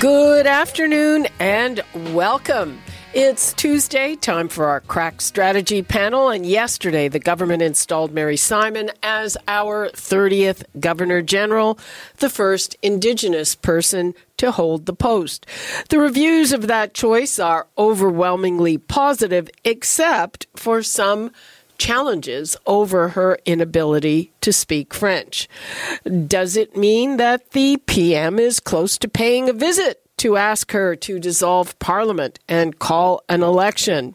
Good afternoon and welcome. It's Tuesday, time for our crack strategy panel. And yesterday, the government installed Mary Simon as our 30th Governor General, the first Indigenous person to hold the post. The reviews of that choice are overwhelmingly positive, except for some challenges over her inability to speak French. Does it mean that the PM is close to paying a visit to ask her to dissolve Parliament and call an election?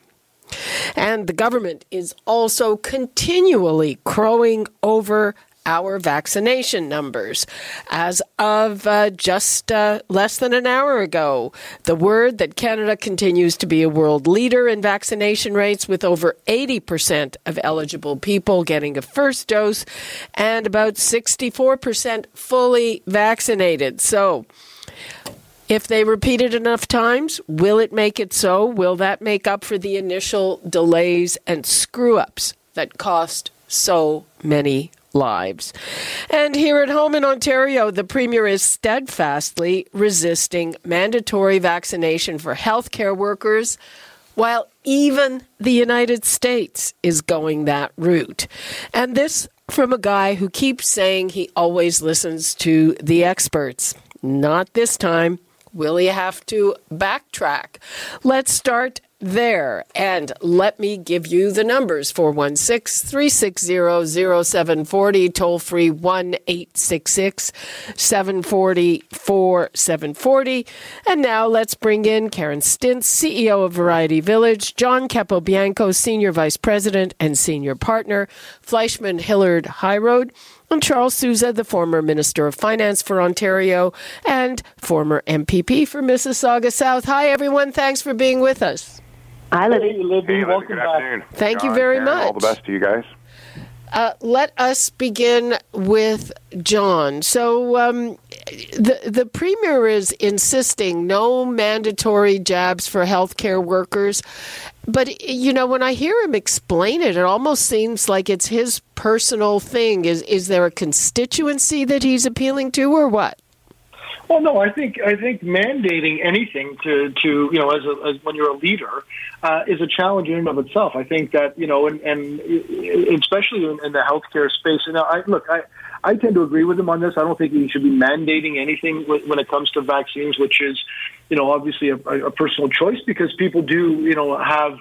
And the government is also continually crowing over our vaccination numbers. As of uh, just uh, less than an hour ago, the word that Canada continues to be a world leader in vaccination rates, with over 80% of eligible people getting a first dose and about 64% fully vaccinated. So, if they repeat it enough times, will it make it so? Will that make up for the initial delays and screw ups that cost so many lives. And here at home in Ontario, the Premier is steadfastly resisting mandatory vaccination for healthcare workers, while even the United States is going that route. And this from a guy who keeps saying he always listens to the experts. Not this time. Will he have to backtrack? Let's start there. And let me give you the numbers 416 360 0740, toll free 1 866 740 4740. And now let's bring in Karen Stintz, CEO of Variety Village, John Capobianco, Senior Vice President and Senior Partner, Fleishman Hillard High Road and Charles Sousa, the former Minister of Finance for Ontario and former MPP for Mississauga South. Hi, everyone. Thanks for being with us. Hi, Libby. Hey, Libby. Hey, Welcome back. Afternoon. Thank John, you very Karen, much. All the best to you guys. Uh, let us begin with John. So, um, the the premier is insisting no mandatory jabs for healthcare workers, but you know when I hear him explain it, it almost seems like it's his personal thing. Is is there a constituency that he's appealing to, or what? Well, no, I think I think mandating anything to to you know as, a, as when you're a leader uh, is a challenge in and of itself. I think that you know, and, and especially in, in the healthcare space. And I look, I I tend to agree with him on this. I don't think he should be mandating anything when it comes to vaccines, which is you know obviously a, a personal choice because people do you know have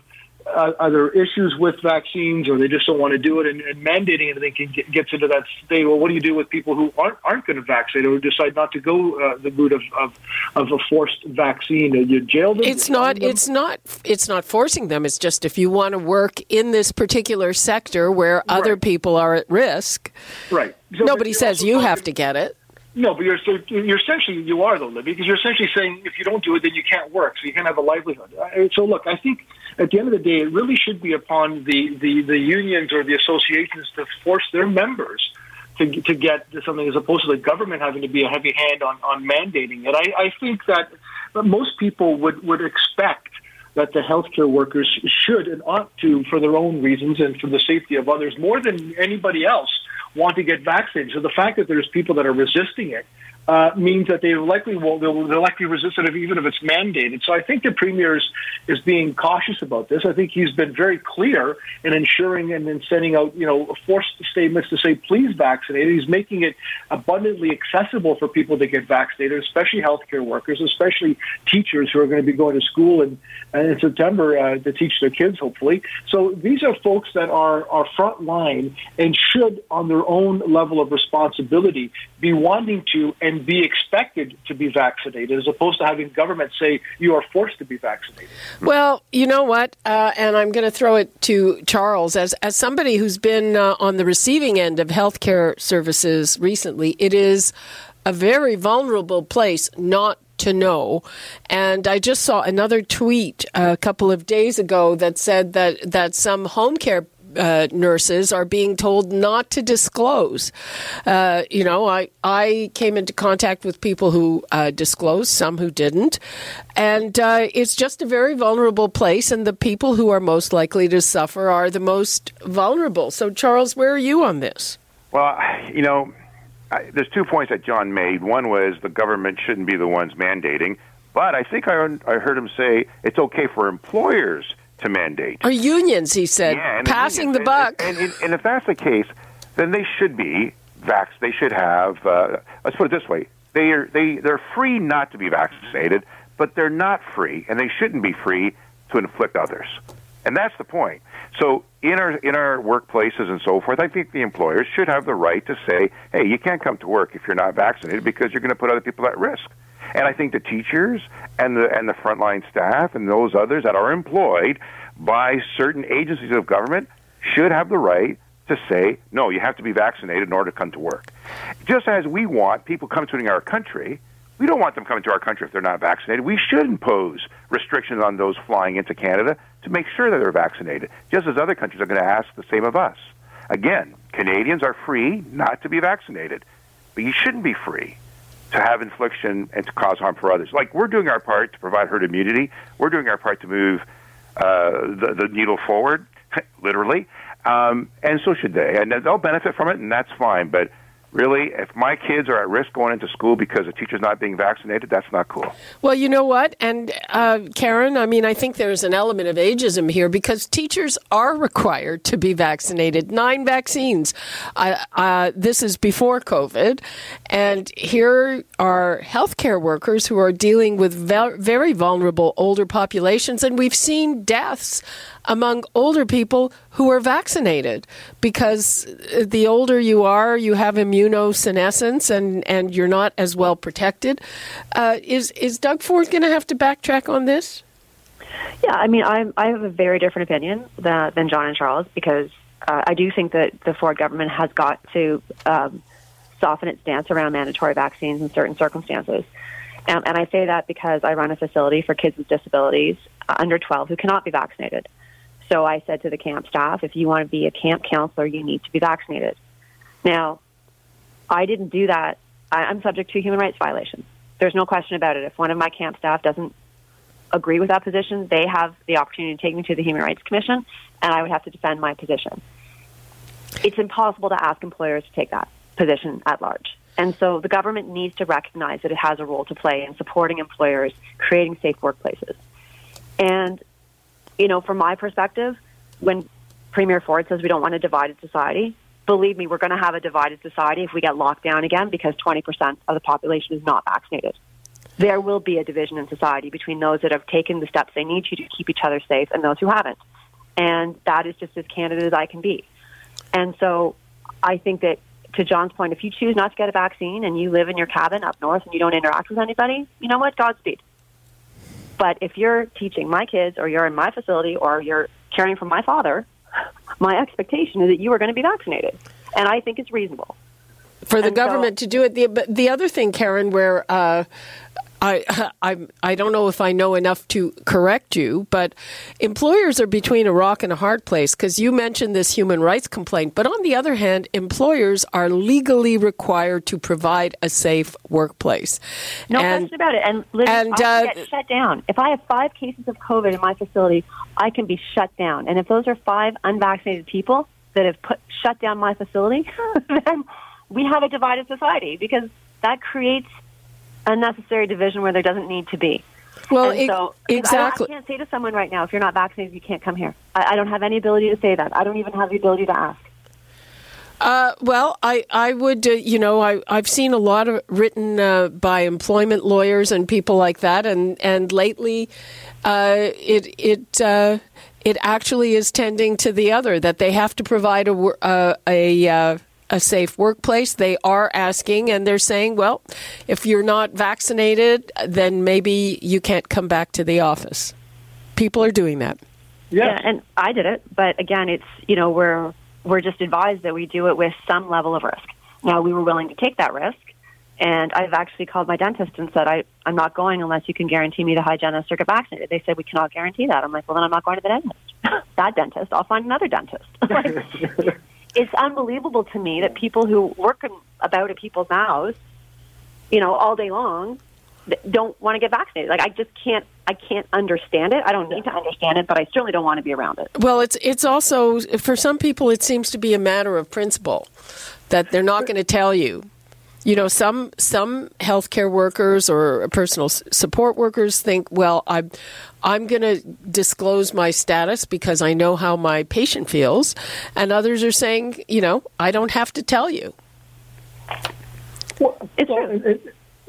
uh, either issues with vaccines or they just don't want to do it, and, and mandating anything can get, gets into that state. Well, what do you do with people who aren't aren't going to vaccinate or decide not to go uh, the route of, of of a forced vaccine? Or You jail them. It's not. Them? It's not. It's not forcing them. It's just if you want to work in this particular sector where other right. people are at risk. Right. So, Nobody says you have to get it. No, but you're so you're essentially you are though, Libby, because you're essentially saying if you don't do it, then you can't work, so you can't have a livelihood. So look, I think at the end of the day, it really should be upon the, the, the unions or the associations to force their members to, to get something as opposed to the government having to be a heavy hand on, on mandating it. I, I think that most people would, would expect that the healthcare workers should and ought to, for their own reasons and for the safety of others, more than anybody else, want to get vaccinated. So the fact that there's people that are resisting it uh, means that they likely will they'll, likely resist it even if it's mandated. So I think the premier is, is being cautious about this. I think he's been very clear in ensuring and in sending out you know forced statements to say please vaccinate. He's making it abundantly accessible for people to get vaccinated, especially healthcare workers, especially teachers who are going to be going to school in, in September uh, to teach their kids, hopefully. So these are folks that are are front line and should, on their own level of responsibility, be wanting to and be expected to be vaccinated as opposed to having government say you are forced to be vaccinated. Well, you know what? Uh, and I'm going to throw it to Charles. As, as somebody who's been uh, on the receiving end of healthcare services recently, it is a very vulnerable place not to know. And I just saw another tweet a couple of days ago that said that, that some home care uh, nurses are being told not to disclose. Uh, you know, I I came into contact with people who uh, disclosed, some who didn't, and uh, it's just a very vulnerable place. And the people who are most likely to suffer are the most vulnerable. So, Charles, where are you on this? Well, you know, I, there's two points that John made. One was the government shouldn't be the ones mandating, but I think I, I heard him say it's okay for employers to mandate. Or unions, he said, yeah, passing the, the buck. And, and, and, if that's the case, then they should be vax. They should have. Uh, let's put it this way: they are they they're free not to be vaccinated, but they're not free, and they shouldn't be free to inflict others. And that's the point. So in our in our workplaces and so forth, I think the employers should have the right to say, "Hey, you can't come to work if you're not vaccinated because you're going to put other people at risk." And I think the teachers and the and the frontline staff and those others that are employed by certain agencies of government should have the right to say, no, you have to be vaccinated in order to come to work. Just as we want people coming to our country, we don't want them coming to our country if they're not vaccinated. We should impose restrictions on those flying into Canada to make sure that they're vaccinated, just as other countries are going to ask the same of us. Again, Canadians are free not to be vaccinated, but you shouldn't be free to have infliction and to cause harm for others. Like we're doing our part to provide herd immunity, we're doing our part to move uh, the, the needle forward, literally, um, and so should they, and they'll benefit from it, and that's fine. But really, if my kids are at risk going into school because a teacher's not being vaccinated, that's not cool. Well, you know what? And uh, Karen, I mean, I think there's an element of ageism here because teachers are required to be vaccinated. Nine vaccines. Uh, uh, this is before COVID. And here are healthcare workers who are dealing with very vulnerable older populations. And we've seen deaths among older people who are vaccinated because the older you are, you have immunosenescence and, and you're not as well protected. Uh, is, is Doug Ford going to have to backtrack on this? Yeah, I mean, I, I have a very different opinion than, than John and Charles because uh, I do think that the Ford government has got to um, soften its stance around mandatory vaccines in certain circumstances. Um, and I say that because I run a facility for kids with disabilities uh, under 12 who cannot be vaccinated. So I said to the camp staff, if you want to be a camp counselor, you need to be vaccinated. Now, I didn't do that. I'm subject to human rights violations. There's no question about it. If one of my camp staff doesn't agree with that position, they have the opportunity to take me to the Human Rights Commission, and I would have to defend my position. It's impossible to ask employers to take that position at large. And so the government needs to recognize that it has a role to play in supporting employers creating safe workplaces. And you know, from my perspective, when Premier Ford says we don't want a divided society, believe me, we're going to have a divided society if we get locked down again because 20% of the population is not vaccinated. There will be a division in society between those that have taken the steps they need to to keep each other safe and those who haven't. And that is just as candid as I can be. And so I think that to John's point, if you choose not to get a vaccine and you live in your cabin up north and you don't interact with anybody, you know what? Godspeed. But if you're teaching my kids or you're in my facility or you're caring for my father, my expectation is that you are going to be vaccinated. And I think it's reasonable. For the and government so, to do it. The, the other thing, Karen, where uh, I, I I don't know if I know enough to correct you, but employers are between a rock and a hard place because you mentioned this human rights complaint. But on the other hand, employers are legally required to provide a safe workplace. No and, question about it. And, and I uh, get shut down. If I have five cases of COVID in my facility, I can be shut down. And if those are five unvaccinated people that have put shut down my facility, then we have a divided society because that creates unnecessary division where there doesn't need to be. Well, it, so, exactly. I, I, can't say to someone right now, if you're not vaccinated, you can't come here. I, I, don't have any ability to say that. I don't even have the ability to ask. Uh, well, I, I would, uh, you know, I, I've seen a lot of written uh, by employment lawyers and people like that, and and lately, uh, it it uh, it actually is tending to the other that they have to provide a uh, a, a a safe workplace. They are asking and they're saying, well, if you're not vaccinated, then maybe you can't come back to the office. People are doing that. Yes. Yeah, and I did it, but again, it's you know we're we're just advised that we do it with some level of risk. Now we were willing to take that risk, And I've actually called my dentist and said, I, I'm not going unless you can guarantee me the hygienist or get vaccinated. They said, we cannot guarantee that. I'm like, well, then I'm not going to the dentist. that dentist, I'll find another dentist. like, it's unbelievable to me that people who work about at people's mouths, you know, all day long, don't want to get vaccinated. Like I just can't I can't understand it. I don't need to understand it, but I certainly don't want to be around it. Well, it's it's also for some people it seems to be a matter of principle that they're not going to tell you. You know, some some healthcare workers or personal support workers think, well, I'm I'm going to disclose my status because I know how my patient feels, and others are saying, you know, I don't have to tell you. Well, it's well,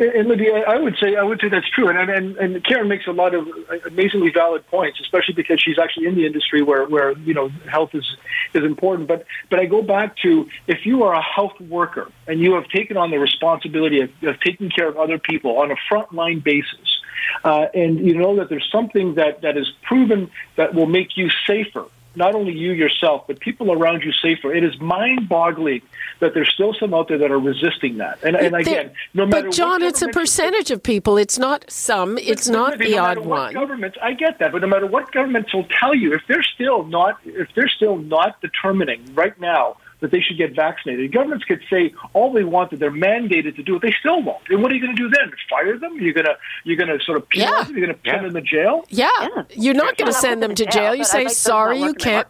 and Lydia, I would say I would say that's true, and and and Karen makes a lot of amazingly valid points, especially because she's actually in the industry where where you know health is is important. But but I go back to if you are a health worker and you have taken on the responsibility of, of taking care of other people on a frontline basis, uh, and you know that there's something that that is proven that will make you safer not only you yourself, but people around you safer. It is mind boggling that there's still some out there that are resisting that. And, and again, no matter But, John, it's a percentage of people. It's not some, it's not the no odd one. Governments, I get that, but no matter what governments will tell you, if they're still not, if they're still not determining right now that they should get vaccinated. Governments could say all they want that they're mandated to do it. They still won't. And what are you going to do then? Fire them? You're going to you're going to sort of penalize yeah. them? You're going to send yeah. them to jail? Yeah, yeah. you're not going to send them to jail. jail. You say sorry, you can't.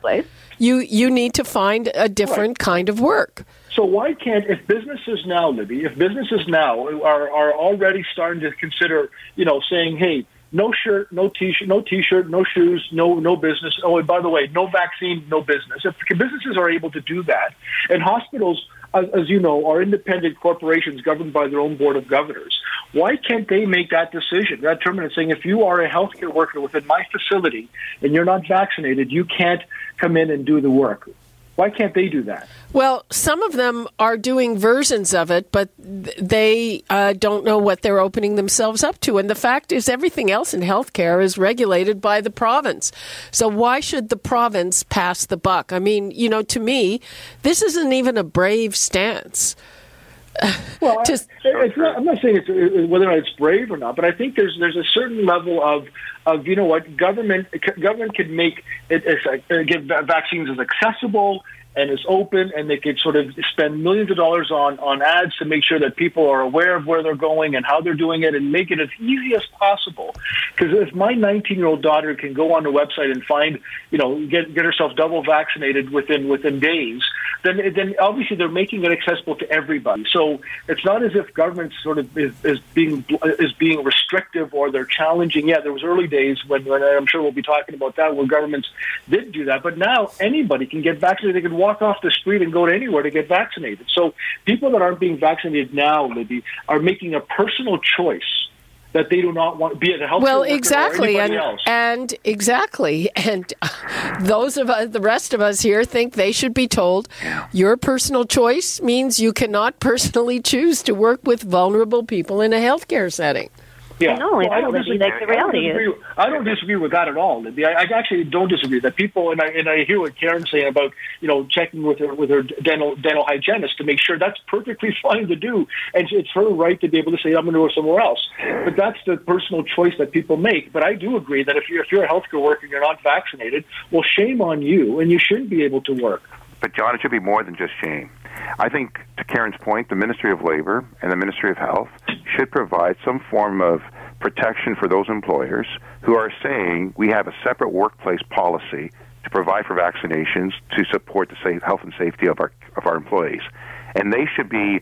You you need to find a different right. kind of work. So why can't if businesses now, Libby, if businesses now are are already starting to consider, you know, saying, hey no shirt, no t-shirt, no t-shirt, no shoes, no no business. Oh, and by the way, no vaccine, no business. If businesses are able to do that, and hospitals, as, as you know, are independent corporations governed by their own board of governors, why can't they make that decision, that determinant, saying if you are a healthcare worker within my facility and you're not vaccinated, you can't come in and do the work. Why can't they do that? Well, some of them are doing versions of it, but they uh, don't know what they're opening themselves up to. And the fact is, everything else in healthcare is regulated by the province. So why should the province pass the buck? I mean, you know, to me, this isn't even a brave stance. Well, Just, not, I'm not saying it's, whether it's brave or not, but I think there's there's a certain level of of you know what government government can make it, uh, give vaccines as accessible and is open and they could sort of spend millions of dollars on, on ads to make sure that people are aware of where they're going and how they're doing it and make it as easy as possible. Because if my 19 year old daughter can go on the website and find, you know, get, get herself double vaccinated within, within days, then, then obviously they're making it accessible to everybody. So it's not as if government sort of is, is being, is being restrictive or they're challenging. Yeah, there was early days when, when I'm sure we'll be talking about that where governments did do that, but now anybody can get vaccinated. They can walk off the street and go to anywhere to get vaccinated. So people that aren't being vaccinated now, Libby, are making a personal choice that they do not want to be at a health well exactly and else. and exactly and those of us the rest of us here think they should be told your personal choice means you cannot personally choose to work with vulnerable people in a healthcare setting yeah. No, well, I don't disagree. Like the reality I is. I don't disagree with that at all. I, I actually don't disagree that people, and I and I hear what Karen's saying about you know checking with her with her dental dental hygienist to make sure that's perfectly fine to do, and it's her right to be able to say I'm going to go somewhere else. But that's the personal choice that people make. But I do agree that if you're if you're a healthcare worker and you're not vaccinated, well, shame on you, and you shouldn't be able to work. But John, it should be more than just shame. I think, to Karen's point, the Ministry of Labor and the Ministry of Health should provide some form of protection for those employers who are saying we have a separate workplace policy to provide for vaccinations to support the safe health and safety of our of our employees, and they should be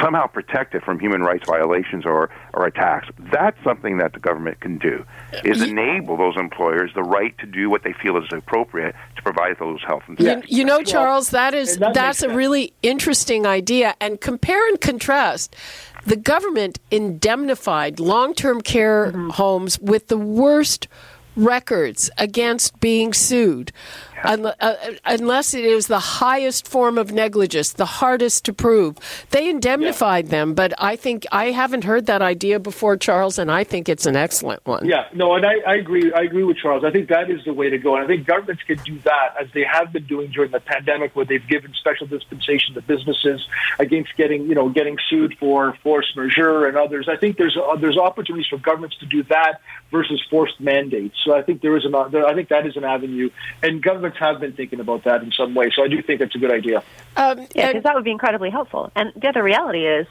somehow protect it from human rights violations or, or attacks. That's something that the government can do, is enable those employers the right to do what they feel is appropriate to provide those health and safety. You, you know, Charles, that is that that's a really interesting idea. And compare and contrast the government indemnified long term care mm-hmm. homes with the worst records against being sued. Uh, unless it is the highest form of negligence, the hardest to prove. They indemnified yeah. them, but I think I haven't heard that idea before, Charles, and I think it's an excellent one. Yeah, no, and I, I agree. I agree with Charles. I think that is the way to go, and I think governments can do that as they have been doing during the pandemic, where they've given special dispensation to businesses against getting, you know, getting sued for force majeure and others. I think there's uh, there's opportunities for governments to do that versus forced mandates. So I think there is an I think that is an avenue, and governments have been thinking about that in some way. So I do think that's a good idea. Um, yeah, because that would be incredibly helpful. And the other reality is,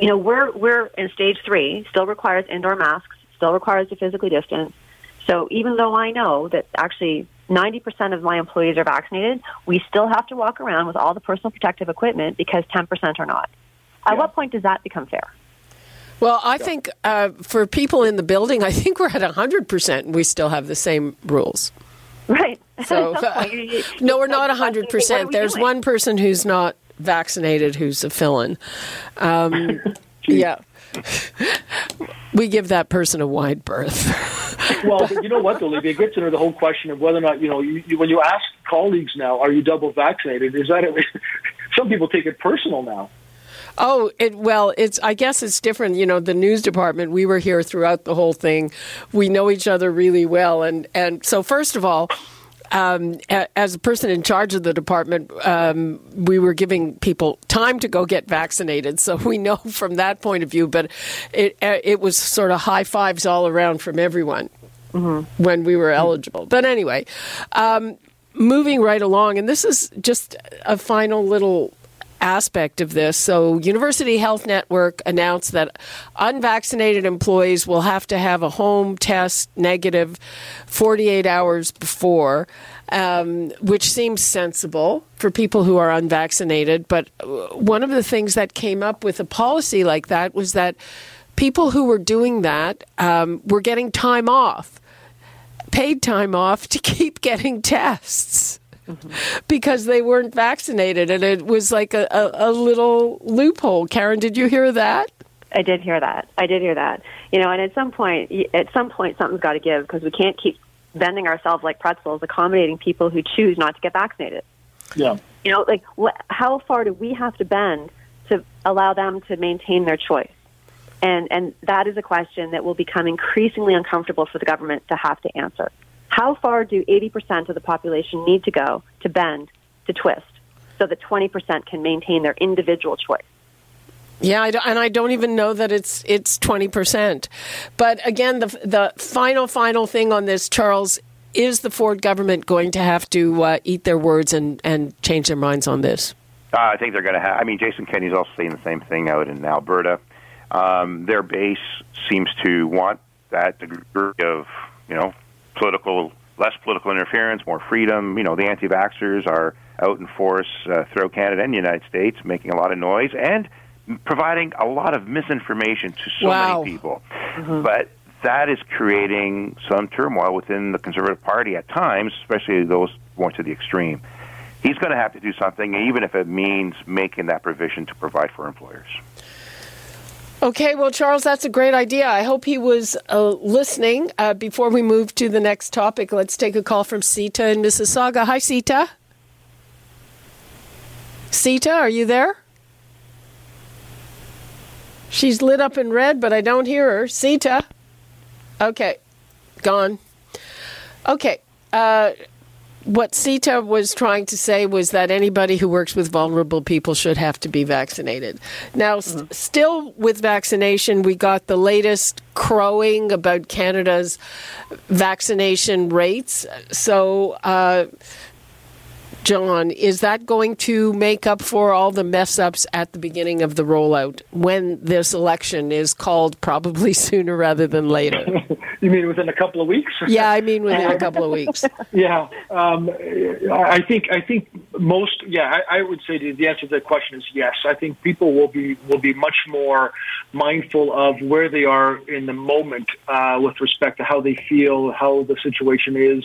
you know, we're we're in stage three, still requires indoor masks, still requires to physically distance. So even though I know that actually 90% of my employees are vaccinated, we still have to walk around with all the personal protective equipment because 10% are not. At yeah. what point does that become fair? Well, I think uh, for people in the building, I think we're at 100% and we still have the same rules. Right. So, uh, no, we're not 100%. There's doing? one person who's not vaccinated who's a fill-in. Um, yeah. we give that person a wide berth. well, but you know what, though, It gets into the whole question of whether or not, you know, you, you, when you ask colleagues now, are you double vaccinated? Is that, a, some people take it personal now. Oh, it, well, it's. I guess it's different. You know, the news department. We were here throughout the whole thing. We know each other really well, and and so first of all. Um, as a person in charge of the department, um, we were giving people time to go get vaccinated, so we know from that point of view. But it it was sort of high fives all around from everyone mm-hmm. when we were eligible. But anyway, um, moving right along, and this is just a final little aspect of this. So, University Health Network announced that unvaccinated employees will have to have a home test negative 48 hours before, um, which seems sensible for people who are unvaccinated. But uh, one of the things that came up with a policy like that was that people who were doing that um, were getting time off. Paid time off to keep getting tests because they weren't vaccinated, and it was like a, a, a little loophole. Karen, did you hear that? I did hear that. I did hear that. You know, and at some point, at some point, something's got to give because we can't keep bending ourselves like pretzels, accommodating people who choose not to get vaccinated. Yeah. You know, like what, how far do we have to bend to allow them to maintain their choice? And and that is a question that will become increasingly uncomfortable for the government to have to answer. How far do 80% of the population need to go to bend, to twist, so that 20% can maintain their individual choice? Yeah, I and I don't even know that it's it's twenty percent. But again, the the final final thing on this, Charles, is the Ford government going to have to uh, eat their words and and change their minds on this? Uh, I think they're going to have. I mean, Jason Kenney's also saying the same thing out in Alberta. Um, their base seems to want that degree of you know political, less political interference, more freedom. You know, the anti-vaxxers are out in force uh, throughout Canada and the United States, making a lot of noise and providing a lot of misinformation to so wow. many people. Mm-hmm. But that is creating some turmoil within the Conservative Party at times, especially those going to the extreme. He's going to have to do something, even if it means making that provision to provide for employers. Okay, well, Charles, that's a great idea. I hope he was uh, listening. Uh, before we move to the next topic, let's take a call from Sita in Mississauga. Hi, Sita. Sita, are you there? She's lit up in red, but I don't hear her. Sita. Okay, gone. Okay. Uh, what Sita was trying to say was that anybody who works with vulnerable people should have to be vaccinated. Now, mm-hmm. st- still with vaccination, we got the latest crowing about Canada's vaccination rates. So, uh, John, is that going to make up for all the mess ups at the beginning of the rollout when this election is called probably sooner rather than later? you mean within a couple of weeks? yeah, I mean within a couple of weeks. yeah, um, I think I think most. Yeah, I, I would say the answer to that question is yes. I think people will be will be much more mindful of where they are in the moment uh, with respect to how they feel, how the situation is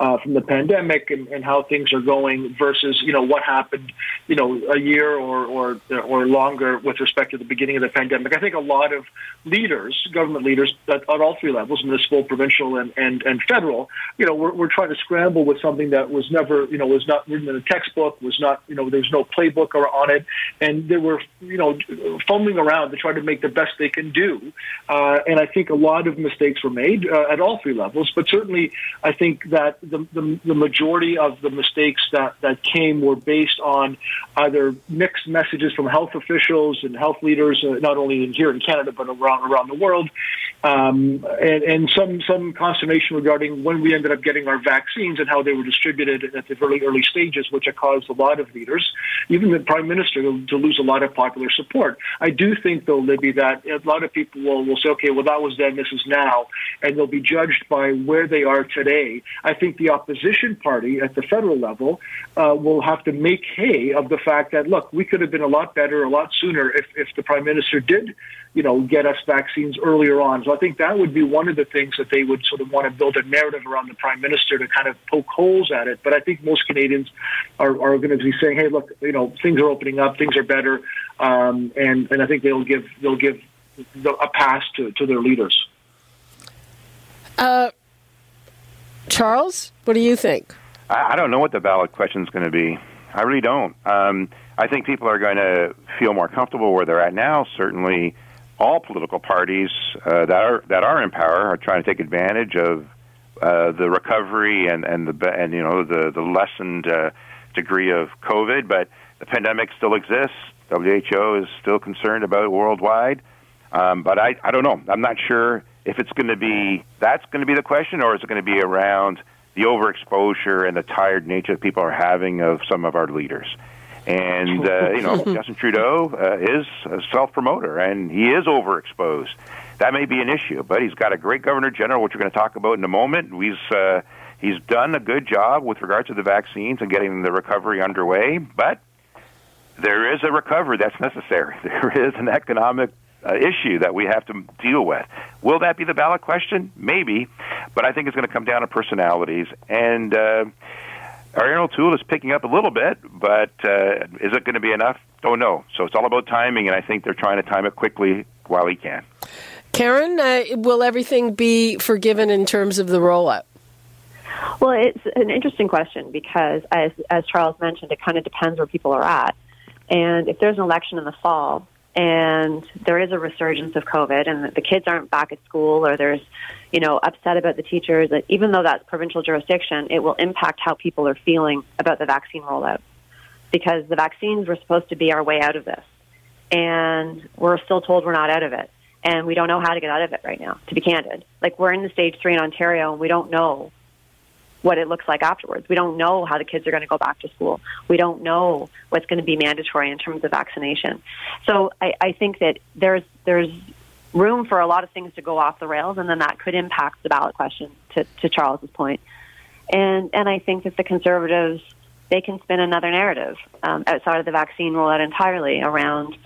uh, from the pandemic, and, and how things are going going versus you know what happened you know a year or or or longer with respect to the beginning of the pandemic. I think a lot of leaders, government leaders at, all three levels, municipal, provincial, and and, and federal, you know, we're, we're trying to scramble with something that was never you know was not written in a textbook, was not you know there's no playbook or on it, and they were you know fumbling around to try to make the best they can do. Uh, and I think a lot of mistakes were made uh, at all three levels, but certainly I think that the, the, the majority of the mistakes that, that came were based on either mixed messages from health officials and health leaders, uh, not only here in Canada but around around the world, um, and, and some some consternation regarding when we ended up getting our vaccines and how they were distributed at the very early stages, which caused a lot of leaders, even the prime minister, to, to lose a lot of popular support. I do think, though, Libby, that a lot of people will, will say, okay, well, that was then, this is now, and they'll be judged by where they are today. I think the opposition party at the federal level uh, will have to make hay of the fact that, look, we could have been a lot better, a lot sooner if, if the prime minister did you know, get us vaccines earlier on. So I think that would be one of the things that they would sort of want to build a narrative around the prime minister to kind of poke holes at it. But I think most Canadians are, are going to be saying, "Hey, look, you know, things are opening up, things are better," um, and and I think they'll give they'll give a pass to, to their leaders. Uh, Charles, what do you think? I, I don't know what the ballot question is going to be. I really don't. Um, I think people are going to feel more comfortable where they're at now. Certainly, all political parties uh, that are that are in power are trying to take advantage of uh, the recovery and and the and you know the the lessened uh, degree of COVID, but the pandemic still exists. WHO is still concerned about it worldwide, um, but I I don't know. I'm not sure if it's going to be that's going to be the question, or is it going to be around the overexposure and the tired nature that people are having of some of our leaders. And uh, you know, Justin Trudeau uh, is a self promoter, and he is overexposed. That may be an issue, but he's got a great governor general, which we're going to talk about in a moment. He's uh, he's done a good job with regard to the vaccines and getting the recovery underway, but there is a recovery that's necessary. There is an economic uh, issue that we have to deal with. Will that be the ballot question? Maybe, but I think it's going to come down to personalities. And uh, Erin O'Toole is picking up a little bit, but uh, is it going to be enough? Don't know. So it's all about timing, and I think they're trying to time it quickly while he can. Karen, uh, will everything be forgiven in terms of the rollout? Well, it's an interesting question because, as, as Charles mentioned, it kind of depends where people are at. And if there's an election in the fall, and there is a resurgence of COVID, and the kids aren't back at school, or there's, you know, upset about the teachers. That even though that's provincial jurisdiction, it will impact how people are feeling about the vaccine rollout, because the vaccines were supposed to be our way out of this, and we're still told we're not out of it, and we don't know how to get out of it right now. To be candid, like we're in the stage three in Ontario, and we don't know what it looks like afterwards. We don't know how the kids are going to go back to school. We don't know what's going to be mandatory in terms of vaccination. So I, I think that there's there's room for a lot of things to go off the rails, and then that could impact the ballot question. To, to Charles's point, and and I think that the conservatives they can spin another narrative um, outside of the vaccine rollout entirely around,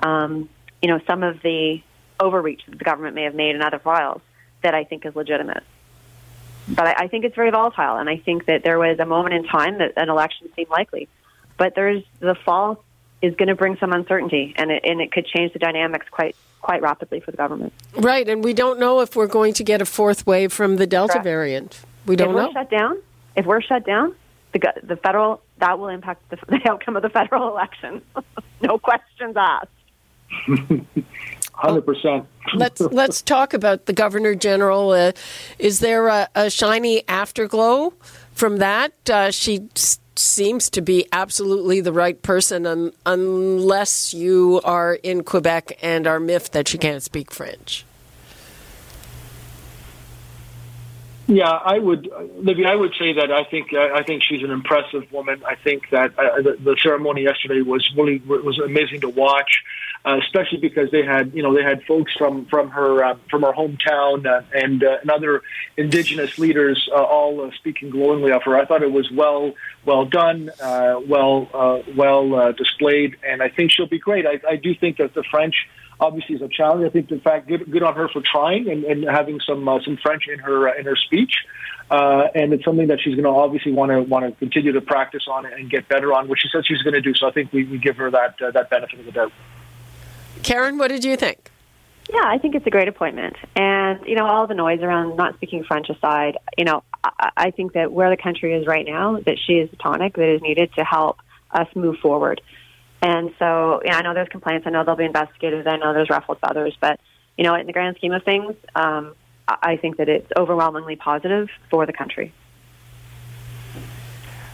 um, you know, some of the overreach that the government may have made in other files that I think is legitimate but I, I think it's very volatile, and I think that there was a moment in time that an election seemed likely, but there's the fall is going to bring some uncertainty, and it, and it could change the dynamics quite quite rapidly for the government. Right, and we don't know if we're going to get a fourth wave from the Delta Correct. variant. We don't if know. If we're shut down, if we're shut down, the the federal that will impact the, the outcome of the federal election. no questions asked. Hundred percent. Let's let's talk about the governor general. Uh, is there a, a, shiny afterglow from that? Uh, she s- seems to be absolutely the right person, un- unless you are in Quebec and are miffed that she can't speak French. Yeah, I would, Libby. I would say that I think I think she's an impressive woman. I think that uh, the, the ceremony yesterday was really was amazing to watch uh, especially because they had you know they had folks from from her uh, from her hometown uh, and uh, and other indigenous leaders uh, all speaking glowingly of her. I thought it was well well done, well well displayed, and I think she'll be great. I, I do think that the French obviously is a challenge. I think, in fact, good, good on her for trying and, and having some uh, some French in her uh, in her speech. Uh, and it's something that she's going to obviously want to want to continue to practice on and get better on, which she says she's going to do. So I think we, we give her that uh, that benefit of the doubt. Karen, what did you think? Yeah, I think it's a great appointment. And, you know, all the noise around not speaking French aside, you know, I, I think that where the country is right now, that she is the tonic that is needed to help us move forward. And so, yeah, I know there's complaints. I know there'll be investigators. I know there's ruffles with others. But, you know, in the grand scheme of things, um, I think that it's overwhelmingly positive for the country.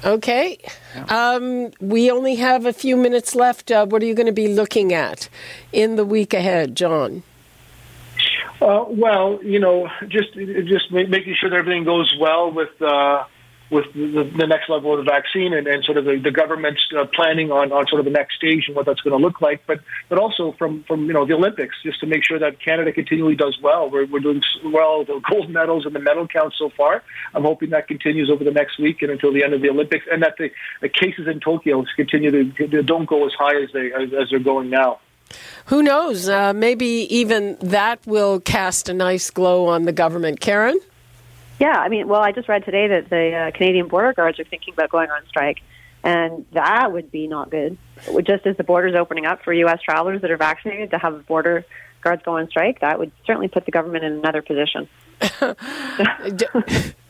Okay. Um, we only have a few minutes left. Uh, what are you going to be looking at in the week ahead, John? Uh, well, you know, just just making sure that everything goes well with uh, with the, the, next level of the vaccine and, and sort of the, the government's uh, planning on, on sort of the next stage and what that's going to look like. But but also from from you know the Olympics, just to make sure that Canada continually does well. We're we're doing well. The gold medals and the medal count so far. I'm hoping that continues over the next week and until the end of the Olympics, and that the, the cases in Tokyo continue to don't go as high as they as, as they're going now. Who knows? Uh, maybe even that will cast a nice glow on the government. Karen? Yeah, I mean, well, I just read today that the uh, Canadian border guards are thinking about going on strike, and that would be not good. Just as the border's opening up for U.S. travelers that are vaccinated to have border guards go on strike, that would certainly put the government in another position.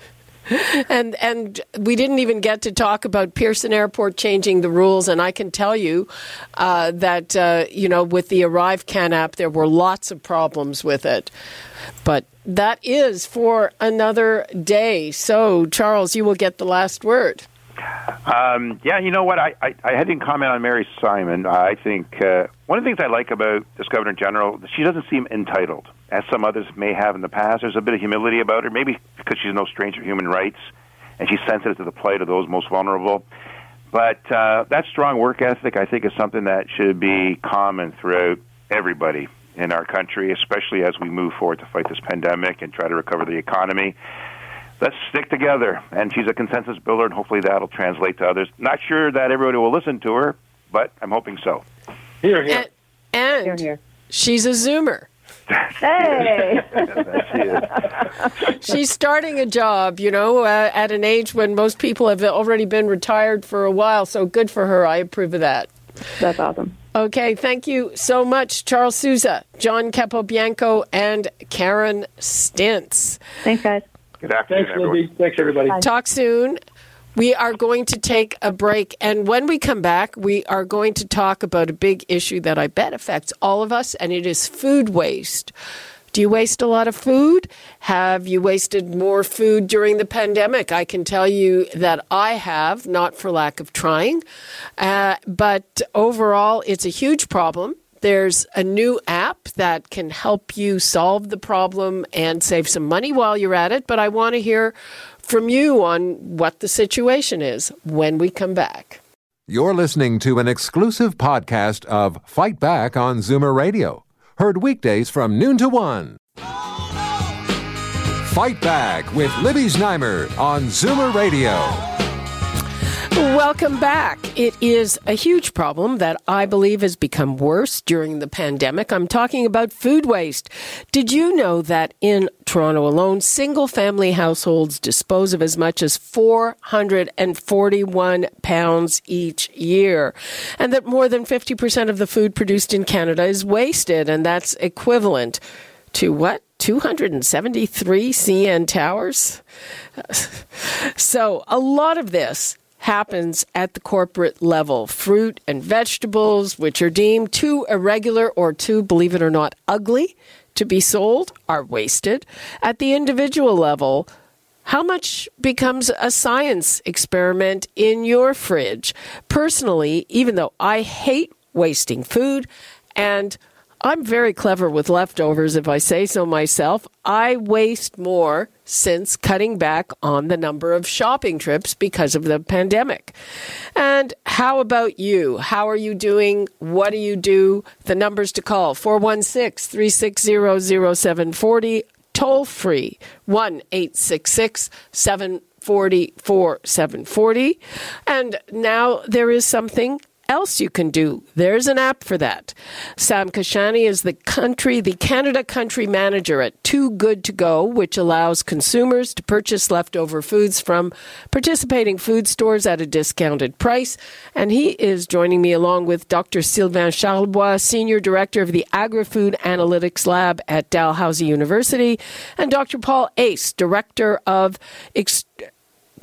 and and we didn't even get to talk about Pearson Airport changing the rules. And I can tell you uh, that uh, you know with the ArriveCAN app, there were lots of problems with it. But that is for another day. So Charles, you will get the last word. Um, yeah, you know what? I, I, I hadn't comment on Mary Simon. I think uh, one of the things I like about this Governor General, she doesn't seem entitled as some others may have in the past. There's a bit of humility about her, maybe because she's no stranger to human rights and she's sensitive to the plight of those most vulnerable. But uh, that strong work ethic, I think, is something that should be common throughout everybody in our country, especially as we move forward to fight this pandemic and try to recover the economy. Let's stick together. And she's a consensus builder, and hopefully that'll translate to others. Not sure that everybody will listen to her, but I'm hoping so. Hear, hear. And, and hear, hear. she's a Zoomer. Hey! She's starting a job, you know, uh, at an age when most people have already been retired for a while. So good for her. I approve of that. That's awesome. Okay, thank you so much, Charles Sousa, John Capobianco, and Karen Stintz. Thanks, guys. Good afternoon, Thanks, Libby. Thanks, everybody. Bye. Talk soon. We are going to take a break. And when we come back, we are going to talk about a big issue that I bet affects all of us, and it is food waste. Do you waste a lot of food? Have you wasted more food during the pandemic? I can tell you that I have, not for lack of trying. Uh, but overall, it's a huge problem. There's a new app that can help you solve the problem and save some money while you're at it. But I want to hear from you on what the situation is when we come back. You're listening to an exclusive podcast of Fight Back on Zoomer Radio, heard weekdays from noon to one. Fight Back with Libby Znaimer on Zoomer Radio. Welcome back. It is a huge problem that I believe has become worse during the pandemic. I'm talking about food waste. Did you know that in Toronto alone, single family households dispose of as much as 441 pounds each year? And that more than 50% of the food produced in Canada is wasted, and that's equivalent to what? 273 CN towers? So, a lot of this happens at the corporate level. Fruit and vegetables, which are deemed too irregular or too, believe it or not, ugly to be sold, are wasted. At the individual level, how much becomes a science experiment in your fridge? Personally, even though I hate wasting food and I'm very clever with leftovers, if I say so myself. I waste more since cutting back on the number of shopping trips because of the pandemic. And how about you? How are you doing? What do you do? The numbers to call 416 360 0740, toll free 1 866 740 And now there is something else you can do. There's an app for that. Sam Kashani is the country, the Canada country manager at Too Good to Go, which allows consumers to purchase leftover foods from participating food stores at a discounted price. And he is joining me along with Dr. Sylvain Charlebois, Senior Director of the Agri-Food Analytics Lab at Dalhousie University, and Dr. Paul Uys, Director of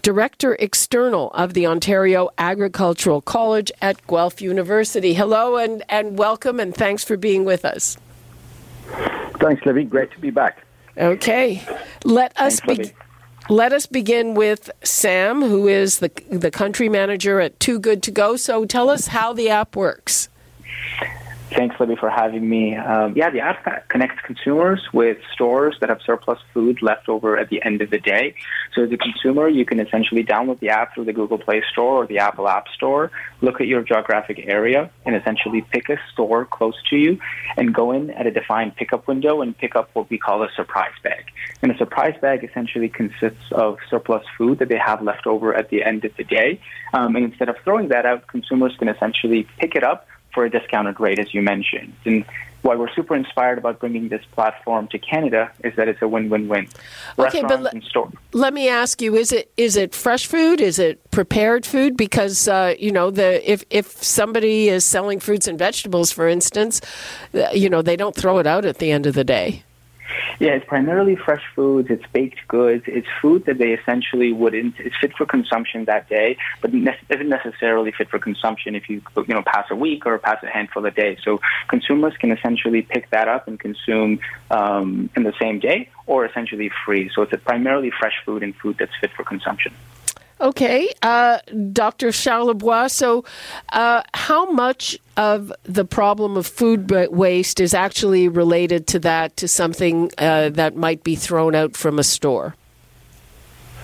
Director External of the Ontario Agricultural College at Guelph University. Hello and, and welcome, and thanks for being with us. Thanks, Libby. Great to be back. Okay. Let us Thanks, be- let us begin with Sam, who is the the country manager at Too Good to Go. So tell us how the app works. Thanks, Libby, for having me. Um, yeah, the app connects consumers with stores that have surplus food left over at the end of the day. So, as a consumer, you can essentially download the app through the Google Play Store or the Apple App Store, look at your geographic area, and essentially pick a store close to you and go in at a defined pickup window and pick up what we call a surprise bag. And a surprise bag essentially consists of surplus food that they have left over at the end of the day. Um, and instead of throwing that out, consumers can essentially pick it up for a discounted rate, as you mentioned. And why we're super inspired about bringing this platform to Canada is that it's a win-win-win. Okay, but stores. Let me ask you: Is it is it fresh food? Is it prepared food? Because uh, you know the if if somebody is selling fruits and vegetables, for instance, uh, you know they don't throw it out at the end of the day. Yeah, it's primarily fresh foods. It's baked goods. It's food that they essentially wouldn't. It's fit for consumption that day, but ne- isn't necessarily fit for consumption if you you know pass a week or pass a handful a day. So consumers can essentially pick that up and consume um, in the same day, or essentially free. So it's primarily fresh food and food that's fit for consumption. Okay, uh, Dr. Charlebois. So, uh, how much of the problem of food waste is actually related to that, to something uh, that might be thrown out from a store?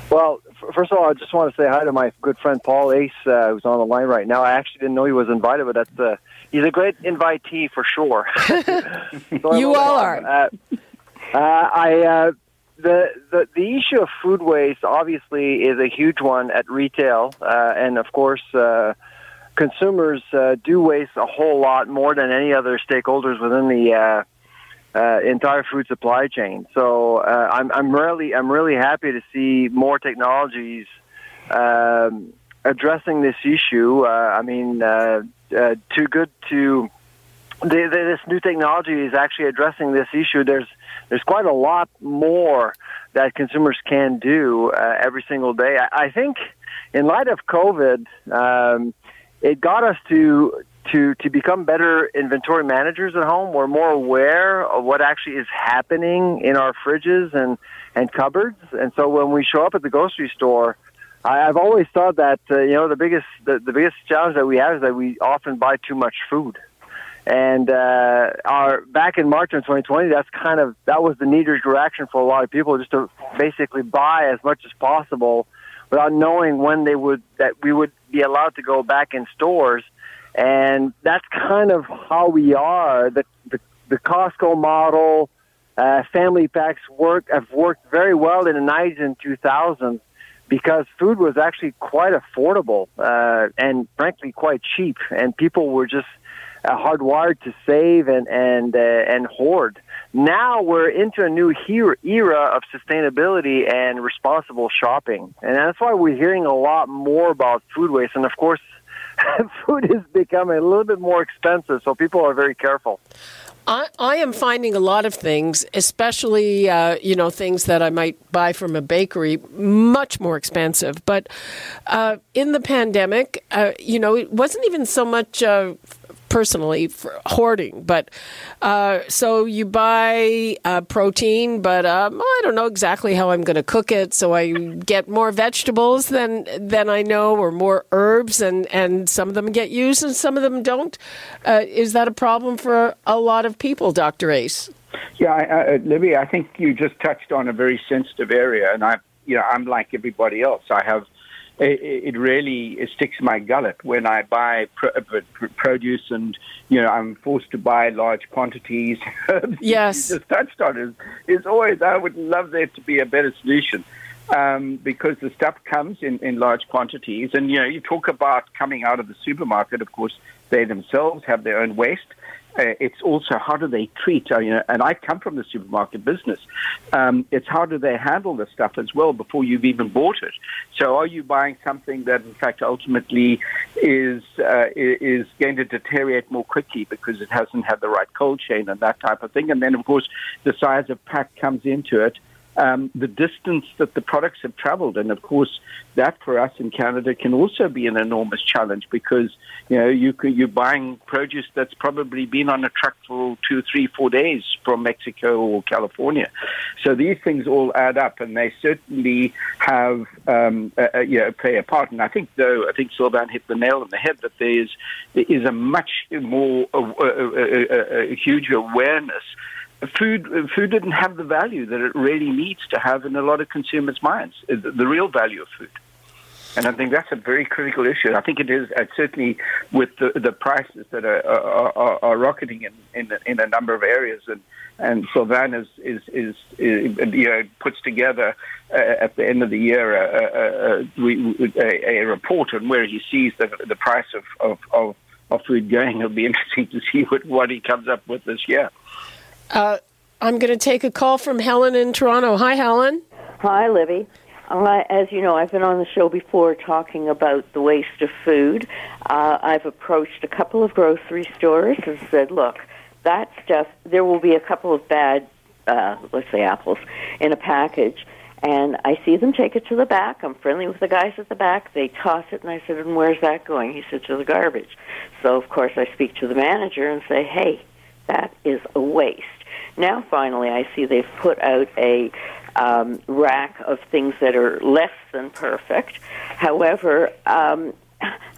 Well, first of all, I just want to say hi to my good friend Paul Uys, uh, who's on the line right now. I actually didn't know he was invited, but that's uh, he's a great invitee for sure. So You all are. Uh, uh, I uh, the, the the issue of food waste obviously is a huge one at retail, uh, and of course. Uh, Consumers uh, do waste a whole lot more than any other stakeholders within the uh, uh, entire food supply chain. So uh, I'm I'm really I'm really happy to see more technologies um, addressing this issue. I mean, too good to. The, the, this new technology is actually addressing this issue. There's there's quite a lot more that consumers can do uh, every single day. I, I think, in light of COVID, um, it got us to to to become better inventory managers at home. We're more aware of what actually is happening in our fridges and and cupboards. And so when we show up at the grocery store, I've always thought that uh, you know the biggest the, the biggest challenge that we have is that we often buy too much food. And uh, our back in March of 2020, that's kind of that was the knee-jerk reaction for a lot of people, just to basically buy as much as possible without knowing when they would that we would be allowed to go back in stores. And that's kind of how we are. The the, the Costco model, uh, family packs work have worked very well in the 90s and 2000s because food was actually quite affordable uh, and frankly quite cheap, and people were just hardwired to save and and uh, and hoard. Now we're into a new era of sustainability and responsible shopping, and that's why we're hearing a lot more about food waste. And of course, food is becoming a little bit more expensive, so people are very careful. I, I am finding a lot of things, especially uh, you know things that I might buy from a bakery, much more expensive. But uh, in the pandemic, uh, you know, it wasn't even so much uh, personally for hoarding, but uh, so you buy uh, protein, but um, I don't know exactly how I'm going to cook it, so I get more vegetables than than I know, or more herbs, and and some of them get used and some of them don't. Uh, is that a problem for a lot of people, Doctor Uys? Yeah, I, I, Libby, I think you just touched on a very sensitive area, and I, you know, I'm like everybody else. I have it, it really it sticks my gullet when I buy pro, produce and you know I'm forced to buy large quantities. Yes, you just touched on it. It's always I would love there to be a better solution, um, because the stuff comes in, in large quantities. And, you know, you talk about coming out of the supermarket, of course, they themselves have their own waste. Uh, it's also how do they treat, uh, you know, and I come from the supermarket business. Um, it's how do they handle the stuff as well before you've even bought it. So are you buying something that in fact ultimately is uh, is going to deteriorate more quickly because it hasn't had the right cold chain and that type of thing? And then of course the size of pack comes into it um, the distance that the products have traveled. And of course, that for us in Canada can also be an enormous challenge because, you know, you you're buying produce that's probably been on a truck for two, three, four days from Mexico or California. So these things all add up and they certainly have, um, you know, play a part. And I think, though, I think Sylvain hit the nail on the head that there is, there is a much more, uh, uh, a huge awareness food food didn't have the value that it really needs to have in a lot of consumers' minds. Uh, the, real value of food. And I think that's a very critical issue. I think it is uh, certainly with the, the prices that are, are, are rocketing in, in, in, a number of areas. And, and Sylvain is, is, is, is you know, puts together uh, at the end of the year a, a, a, a, report on where he sees the, the price of, of, of food going. It'll be interesting to see what, what he comes up with this year. Uh, I'm going to take a call from Helen in Toronto. Hi, Helen. Hi, Libby. Uh, as you know, I've been on the show before talking about the waste of food. Uh, I've approached a couple of grocery stores and said, look, that stuff, there will be a couple of bad, uh, let's say apples, in a package. And I see them take it to the back. I'm friendly with the guys at the back. They toss it, and I said, and where's that going? He said, to the garbage. So, of course, I speak to the manager and say, hey, that is a waste. Now, finally, I see they've put out a um, rack of things that are less than perfect. However, um,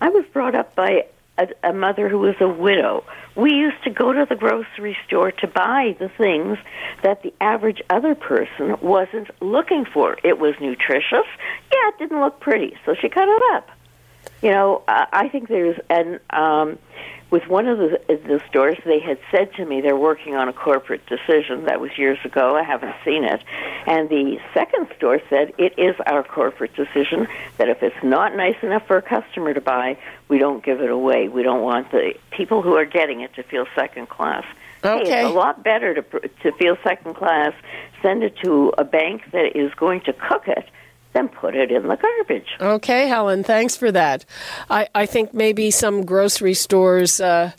I was brought up by a, a mother who was a widow. We used to go to the grocery store to buy the things that the average other person wasn't looking for. It was nutritious. Yeah, it didn't look pretty, so she cut it up. You know, I think there's and um, with one of the, the stores, they had said to me they're working on a corporate decision. That was years ago. I haven't seen it. And the second store said it is our corporate decision that if it's not nice enough for a customer to buy, we don't give it away. We don't want the people who are getting it to feel second class. Okay. Hey, it's a lot better to to feel second class. Send it to a bank that is going to cook it then put it in the garbage. Okay, Helen, thanks for that. I, I think maybe some grocery stores uh,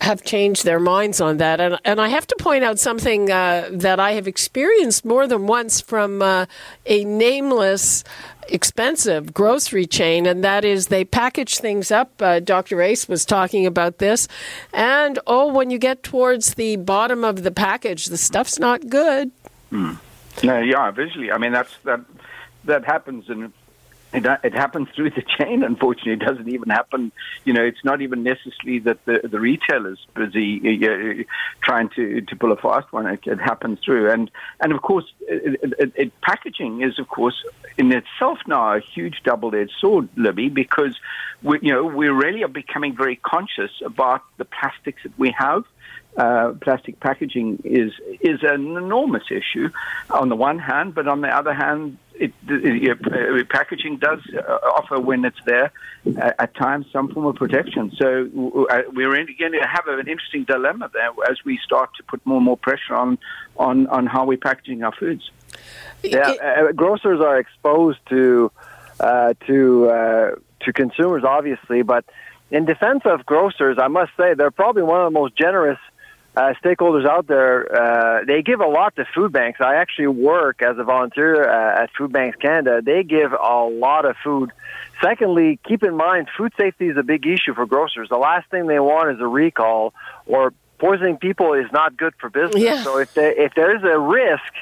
have changed their minds on that. And, and I have to point out something uh, that I have experienced more than once from uh, a nameless expensive grocery chain, and that is they package things up. Uh, Dr. Uys was talking about this. And oh, when you get towards the bottom of the package, the stuff's not good. Hmm. No, yeah, visually. I mean, that's that that happens and it, it happens through the chain. Unfortunately, it doesn't even happen. You know, it's not even necessarily that the the retailer's busy uh, trying to to pull a fast one. It, it happens through, and and of course, it, it, packaging is of course in itself now a huge double-edged sword, Libby, because we you know we really are becoming very conscious about the plastics that we have. Uh, plastic packaging is is an enormous issue on the one hand, but on the other hand, it, it, uh, packaging does uh, offer when it's there uh, at times some form of protection. So uh, we're going to have an interesting dilemma there as we start to put more and more pressure on on on how we're packaging our foods. Yeah, grocers are exposed to to to consumers, obviously, but in defense of grocers, I must say they're probably one of the most generous uh, stakeholders out there, uh, they give a lot to food banks. I actually work as a volunteer uh, at Food Banks Canada. They give a lot of food. Secondly, keep in mind, food safety is a big issue for grocers. The last thing they want is a recall or poisoning people is not good for business. Yeah. So if, they, if there's a risk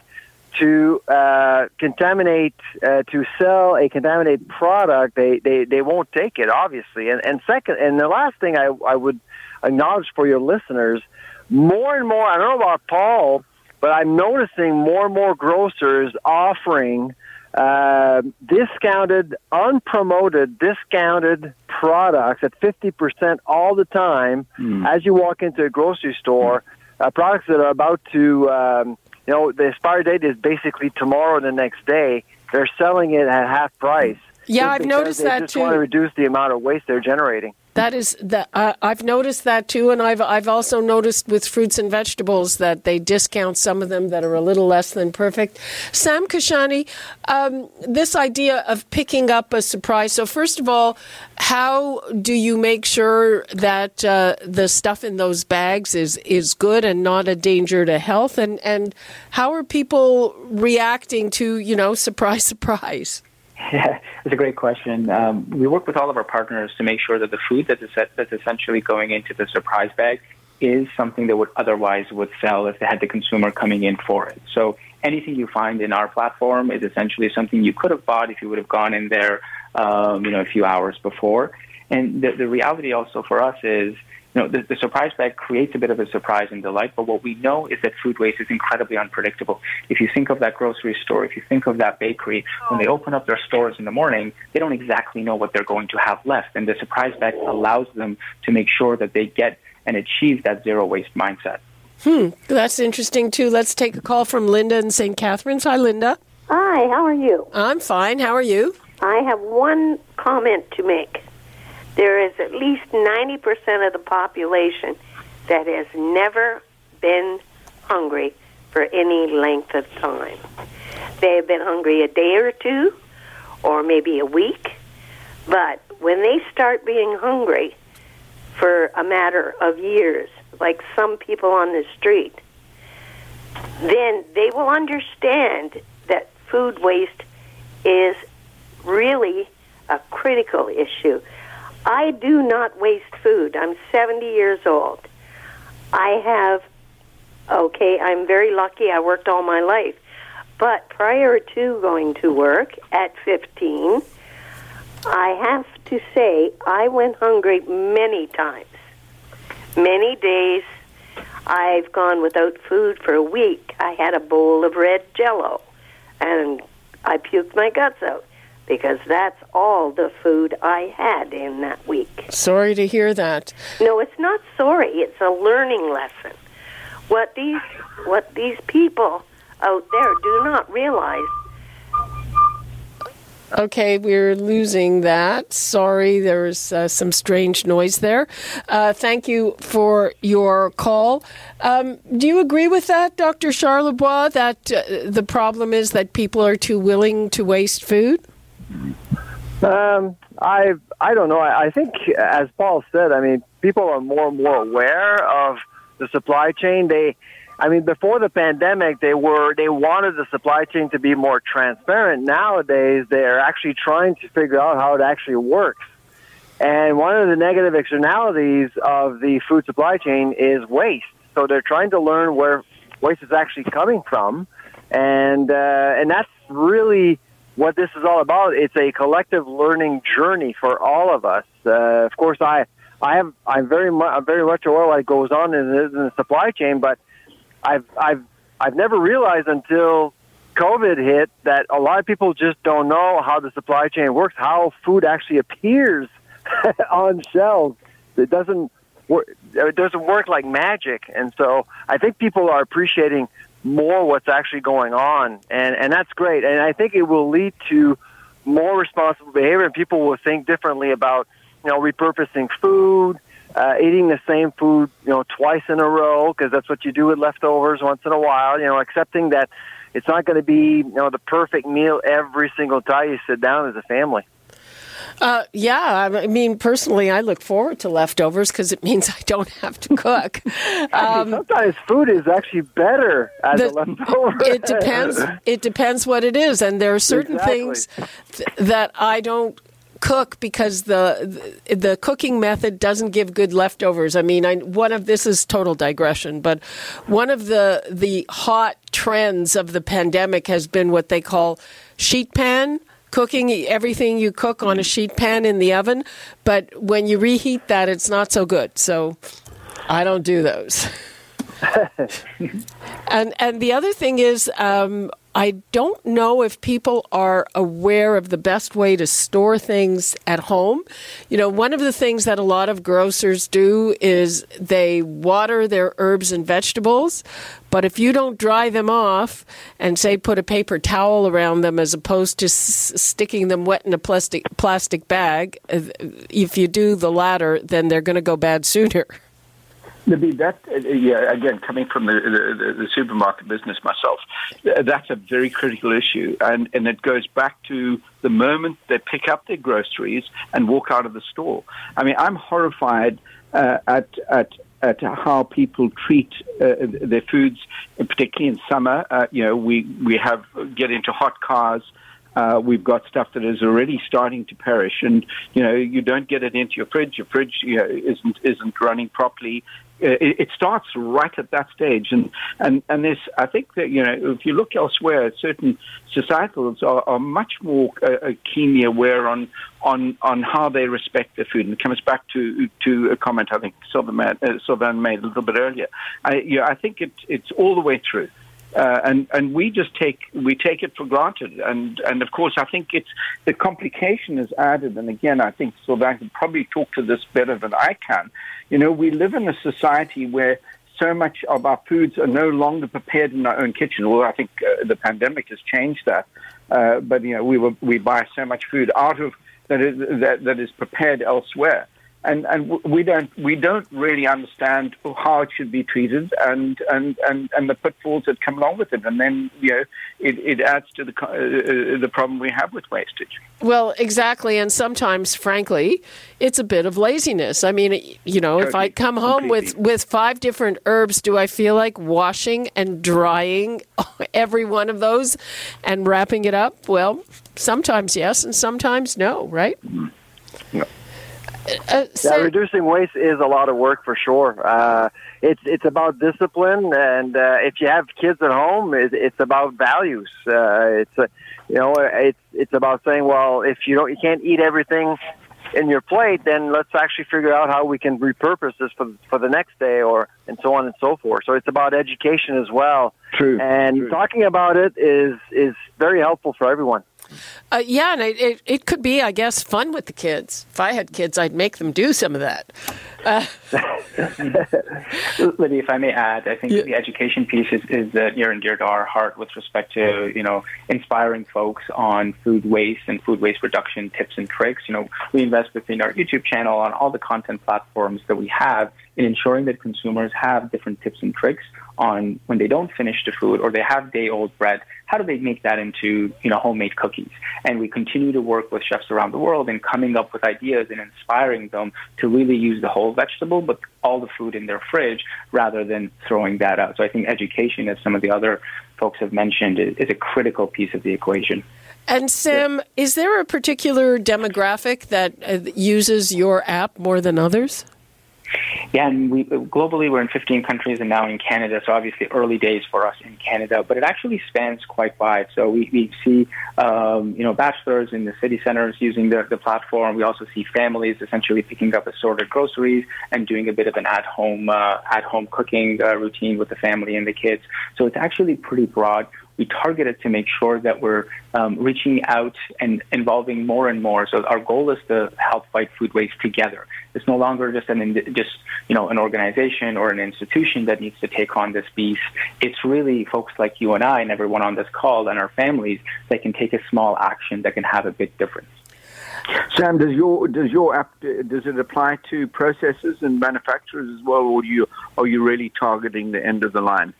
to uh, contaminate, uh, to sell a contaminated product, they, they, they won't take it, obviously. And, and second, and the last thing I, I would acknowledge for your listeners – more and more, I don't know about Paul, but I'm noticing more and more grocers offering uh, discounted, unpromoted, discounted products at 50% all the time mm. as you walk into a grocery store. Uh, products that are about to, um, you know, the expiry date is basically tomorrow or the next day. they're selling it at half price. Yeah, I've noticed they that just too. want to reduce the amount of waste they're generating. That is that uh, I've noticed that too, and I've I've also noticed with fruits and vegetables that they discount some of them that are a little less than perfect. Sam Kashani, um, this idea of picking up a surprise. So first of all, how do you make sure that uh, the stuff in those bags is is good and not a danger to health? And and how are people reacting to you know surprise surprise? Yeah, it's a great question. Um, we work with all of our partners to make sure that the food that's, that's essentially going into the surprise bag is something that would otherwise would sell if they had the consumer coming in for it. So anything you find in our platform is essentially something you could have bought if you would have gone in there, um, you know, a few hours before. And the, the reality also for us is you know, the, the, surprise bag creates a bit of a surprise and delight, but what we know is that food waste is incredibly unpredictable. If you think of that grocery store, if you think of that bakery, when they open up their stores in the morning, they don't exactly know what they're going to have left. And the surprise bag allows them to make sure that they get and achieve that zero waste mindset. Hmm, that's interesting too. Let's take a call from Linda in St. Catharines. Hi, Linda. Hi, how are you? I'm fine. How are you? I have one comment to make there is at least 90% of the population that has never been hungry for any length of time. They have been hungry a day or two, or maybe a week, but when they start being hungry for a matter of years, like some people on the street, then they will understand that food waste is really a critical issue. I do not waste food. I'm 70 years old. I have, okay, I'm very lucky. I worked all my life. But prior to going to work at 15, I have to say I went hungry many times. Many days I've gone without food for a week. I had a bowl of red jello and I puked my guts out because that's all the food I had in that week. Sorry to hear that. No, it's not sorry. It's a learning lesson. What these what these people out there do not realize Okay, we're losing that. Sorry, there's uh, some strange noise there. Uh, thank you for your call. Um, do you agree with that, Dr. Charlebois, that uh, the problem is that people are too willing to waste food? Um, I I don't know. I, I think, as Paul said, I mean, people are more and more aware of the supply chain. They, I mean, before the pandemic, they were they wanted the supply chain to be more transparent. Nowadays, they're actually trying to figure out how it actually works. And one of the negative externalities of the food supply chain is waste. So they're trying to learn where waste is actually coming from, and uh, and that's really what this is all about. It's a collective learning journey for all of us. Uh, of course, I I have I'm very much I'm very much aware what goes on in the, in the supply chain, but I've I've I've never realized until COVID hit that a lot of people just don't know how the supply chain works, how food actually appears on shelves. It doesn't. It doesn't work like magic, and so I think people are appreciating more what's actually going on, and and that's great. And I think it will lead to more responsible behavior, and people will think differently about you know repurposing food, uh, eating the same food you know twice in a row because that's what you do with leftovers once in a while. You know, accepting that it's not going to be you know the perfect meal every single time you sit down as a family. Uh, yeah, I mean, personally, I look forward to leftovers because it means I don't have to cook. Um, sometimes food is actually better as the, a leftover. it depends. It depends what it is, and there are certain exactly. things th- that I don't cook because the, the, the cooking method doesn't give good leftovers. I mean, I, one of this is total digression, but one of the the hot trends of the pandemic has been what they call sheet pan cooking everything you cook on a sheet pan in the oven, but when you reheat that, it's not so good. So I don't do those. and and the other thing is, um, I don't know if people are aware of the best way to store things at home. You know, one of the things that a lot of grocers do is they water their herbs and vegetables, but if you don't dry them off and say put a paper towel around them as opposed to s- sticking them wet in a plastic plastic bag, if you do the latter, then they're going to go bad sooner. Libby, that uh, yeah, again, coming from the, the, the supermarket business myself, that's a very critical issue, and and it goes back to the moment they pick up their groceries and walk out of the store. I mean, I'm horrified uh, at at at how people treat uh, their foods, particularly in summer. Uh, you know, we we have get into hot cars. Uh, we've got stuff that is already starting to perish, and you know you don't get it into your fridge. Your fridge you know, isn't isn't running properly. Uh, it, it starts right at that stage, and and and this I think that you know if you look elsewhere, certain societals are, are much more uh, uh keenly aware on on on how they respect their food, and it comes back to to a comment I think Sylvain, made, uh, Sylvain made a little bit earlier. I, you know, I think it, it's all the way through. Uh, and and we just take we take it for granted, and and of course I think it's the complication is added, and again I think Sylvain can probably talk to this better than I can. You know, we live in a society where so much of our foods are no longer prepared in our own kitchen. Well, I think uh, the pandemic has changed that, uh, but you know we were, we buy so much food out of that is that, that is prepared elsewhere and and we don't we don't really understand how it should be treated and and and, and the pitfalls that come along with it. And then you know it, it adds to the uh, the problem we have with wastage. Well exactly. And sometimes frankly it's a bit of laziness. I mean you know totally. if i come home Completely. with with five different herbs do i feel like washing and drying every one of those and wrapping it up? Well sometimes yes and sometimes no right? No. Uh, yeah, reducing waste is a lot of work for sure. Uh, it's it's about discipline, and uh, if you have kids at home, it, it's about values. Uh, it's a, you know, it's it's about saying, well, if you don't, you can't eat everything in your plate, then let's actually figure out how we can repurpose this for for the next day, or and so on and so forth. So it's about education as well. True. And True. talking about it is is very helpful for everyone. Uh, yeah, and it, it, it, could be, I guess, fun with the kids. If I had kids, I'd make them do some of that. Uh. Libby, if I may add, I think yeah. the education piece is, is uh, near and dear to our heart with respect to, you know, inspiring folks on food waste and food waste reduction tips and tricks. You know, we invest within our YouTube channel on all the content platforms that we have in ensuring that consumers have different tips and tricks on when they don't finish the food or they have day old bread, how do they make that into you know homemade cookies? And we continue to work with chefs around the world in coming up with ideas and inspiring them to really use the whole vegetable, but all the food in their fridge rather than throwing that out. So I think education, as some of the other folks have mentioned, is, a critical piece of the equation. And Sam, is there a particular demographic that uh, uses your app more than others? Yeah, and we globally we're in 15 countries and now in Canada. So obviously early days for us in Canada, but it actually spans quite wide. So we, we see um, you know bachelors in the city centers using the, the platform. We also see families essentially picking up assorted groceries and doing a bit of an at home uh, at home cooking uh, routine with the family and the kids. So it's actually pretty broad we target it to make sure that we're um, reaching out and involving more and more. So our goal is to help fight food waste together. It's no longer just an just you know an organization or an institution that needs to take on this beast. It's really folks like you and I and everyone on this call and our families that can take a small action that can have a big difference. Sam, does your does your app does it apply to processors and manufacturers as well, or you are you really targeting the end of the line?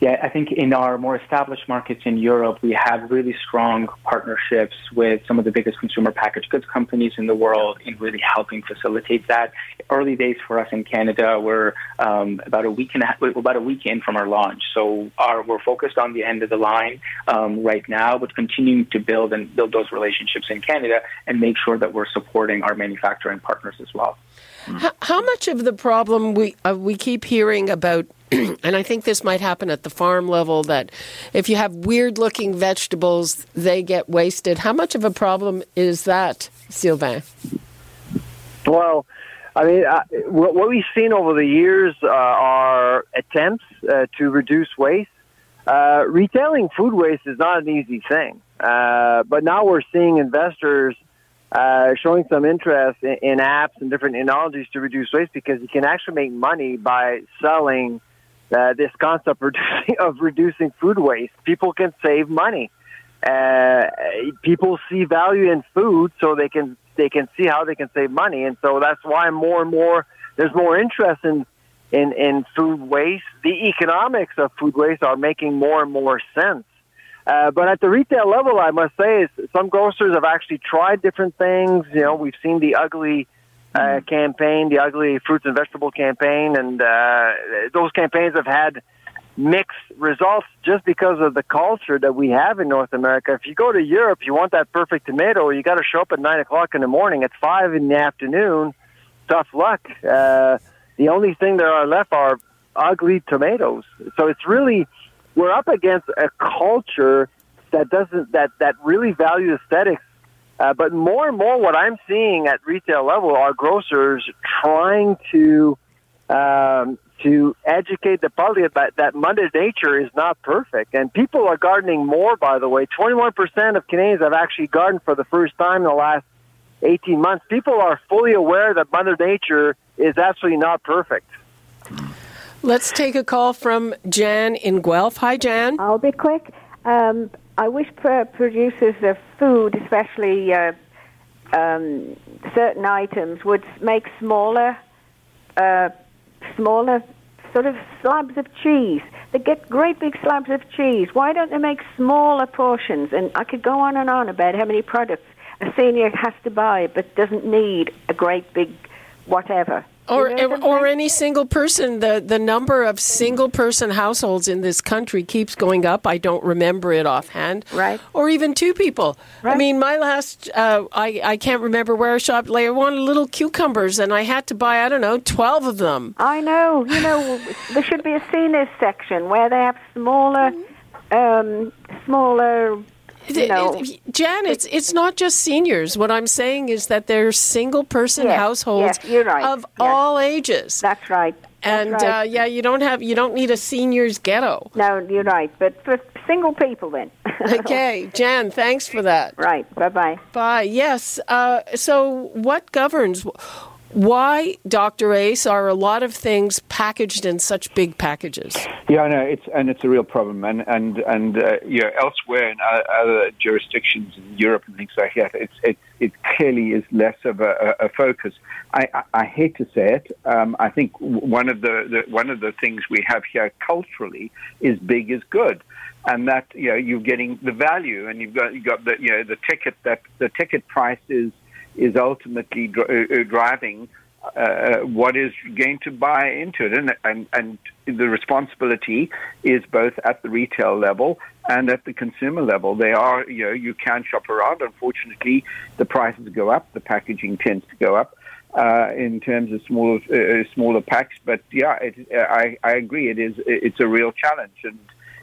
Yeah, I think in our more established markets in Europe, we have really strong partnerships with some of the biggest consumer packaged goods companies in the world in really helping facilitate that. Early days for us in Canada, we're um, about a week and a, about a week in from our launch, so our, we're focused on the end of the line um, right now, but continuing to build and build those relationships in Canada and make sure that we're supporting our manufacturing partners as well. How, how much of the problem we uh, we keep hearing about and I think this might happen at the farm level that if you have weird looking vegetables, they get wasted. How much of a problem is that, Sylvain? Well, I mean, uh, what we've seen over the years uh, are attempts uh, to reduce waste. uh, retailing food waste is not an easy thing. Uh, but now we're seeing investors uh, showing some interest in, in, apps and different technologies to reduce waste because you can actually make money by selling uh, this concept of reducing, food waste. People can save money. Uh, people see value in food, so they can they can see how they can save money, and so that's why more and more there's more interest in in, in food waste. The economics of food waste are making more and more sense. Uh, but at the retail level, I must say, is some grocers have actually tried different things. You know, we've seen the ugly uh, mm-hmm. campaign, the ugly fruits and vegetable campaign, and uh, those campaigns have had mixed results just because of the culture that we have in North America. If you go to Europe, you want that perfect tomato, you got to show up at nine o'clock in the morning. At five in the afternoon, tough luck. Uh, the only thing there are left are ugly tomatoes. So it's really we're up against a culture that doesn't that that really values aesthetics. Uh, but more and more, what I'm seeing at retail level are grocers trying to um, to educate the public that, that Mother Nature is not perfect. And people are gardening more, by the way. 21% of Canadians have actually gardened for the first time in the last 18 months. People are fully aware that Mother Nature is absolutely not perfect. Let's take a call from Jan in Guelph. Hi, Jan. I'll be quick. Um, I wish producers of food, especially uh, um, certain items, would make smaller, uh, smaller sort of slabs of cheese. They get great big slabs of cheese. Why don't they make smaller portions? And I could go on and on about how many products a senior has to buy, but doesn't need a great big whatever or or any single person the the number of single person households in this country keeps going up. I don't remember it offhand. Right. Or even two people. Right. i mean my last uh, i i can't remember where i shopped. Like i wanted little cucumbers and i had to buy i don't know 12 of them. I know. You know there should be a seniors section where they have smaller um smaller you know, Jan, it's it's not just seniors. What I'm saying is that there's single person yes, households yes, right. of yes. all ages. That's right. That's and right. Uh, yeah, you don't have you don't need a seniors ghetto. No, you're right. But for single people, then. okay, Jan, thanks for that. Right. Bye bye. Bye. Yes. Uh, so, what governs? Why, Dr. Uys, are a lot of things packaged in such big packages? Yeah, I know it's and it's a real problem, and and and uh, you know elsewhere in other jurisdictions in Europe and things like that, it's it it clearly is less of a, a focus. I, I, I, hate to say it. Um, I think one of the, the one of the things we have here culturally is big is good and that you know you're getting the value, and you've got you got the you know the ticket that the ticket price is is ultimately uh, uh, driving uh, what is going to buy into it. And, and, and the responsibility is both at the retail level and at the consumer level. They are, you know, you can shop around. Unfortunately, the prices go up, the packaging tends to go up. Uh, in terms of smaller uh, smaller packs, but yeah, it, I, I agree. It is it's a real challenge, and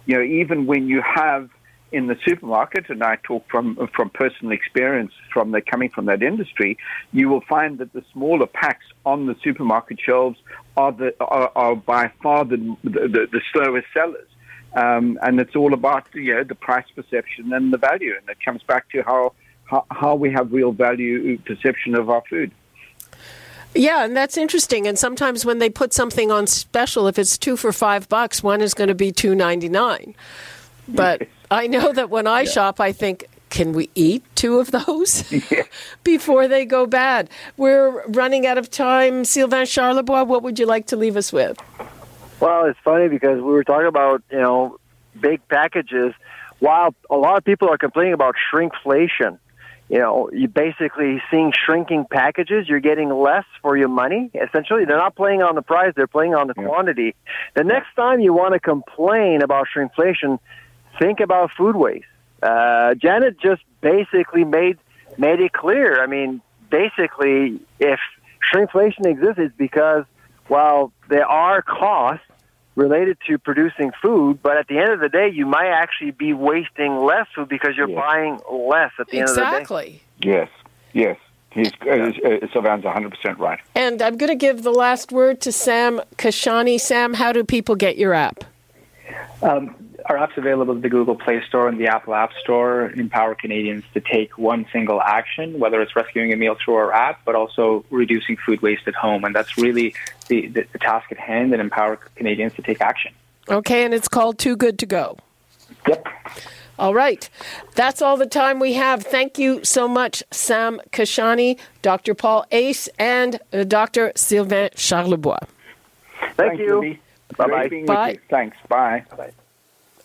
you know even when you have in the supermarket, and I talk from from personal experience from the coming from that industry, you will find that the smaller packs on the supermarket shelves are the are, are by far the, the, the slowest sellers. Um, and it's all about you know, the price perception and the value, and it comes back to how, how how we have real value perception of our food. Yeah, and that's interesting. And sometimes when they put something on special, if it's two for five bucks, one is going to be two ninety nine. But I know that when I yeah. shop, I think, can we eat two of those before they go bad? We're running out of time. Sylvain Charlebois, what would you like to leave us with? Well, it's funny because we were talking about, you know, big packages. While a lot of people are complaining about shrinkflation, you know, you basically seeing shrinking packages, you're getting less for your money. Essentially, they're not playing on the price, they're playing on the yeah. quantity. The next time you want to complain about shrinkflation, think about food waste. Uh, Janet just basically made made it clear. I mean, basically, if shrinkflation exists, it's because while there are costs related to producing food, but at the end of the day, you might actually be wasting less food because you're yes. buying less at the exactly. end of the day. Exactly. Yes. Yes. He's, uh, Sylvain's 100% right. And I'm going to give the last word to Sam Kashani. Sam, how do people get your app? Um, our app's available at the Google Play Store and the Apple App Store. Empower Canadians to take one single action, whether it's rescuing a meal through our app, but also reducing food waste at home. And that's really the, the, the task at hand and empower Canadians to take action. Okay, and it's called Too Good to Go. Yep. All right. That's all the time we have. Thank you so much, Sam Kashani, Dr. Paul Uys, and uh, Dr. Sylvain Charlebois. Thank Thanks, you. Libby. Bye bye. being with Bye. you. Thanks. Bye.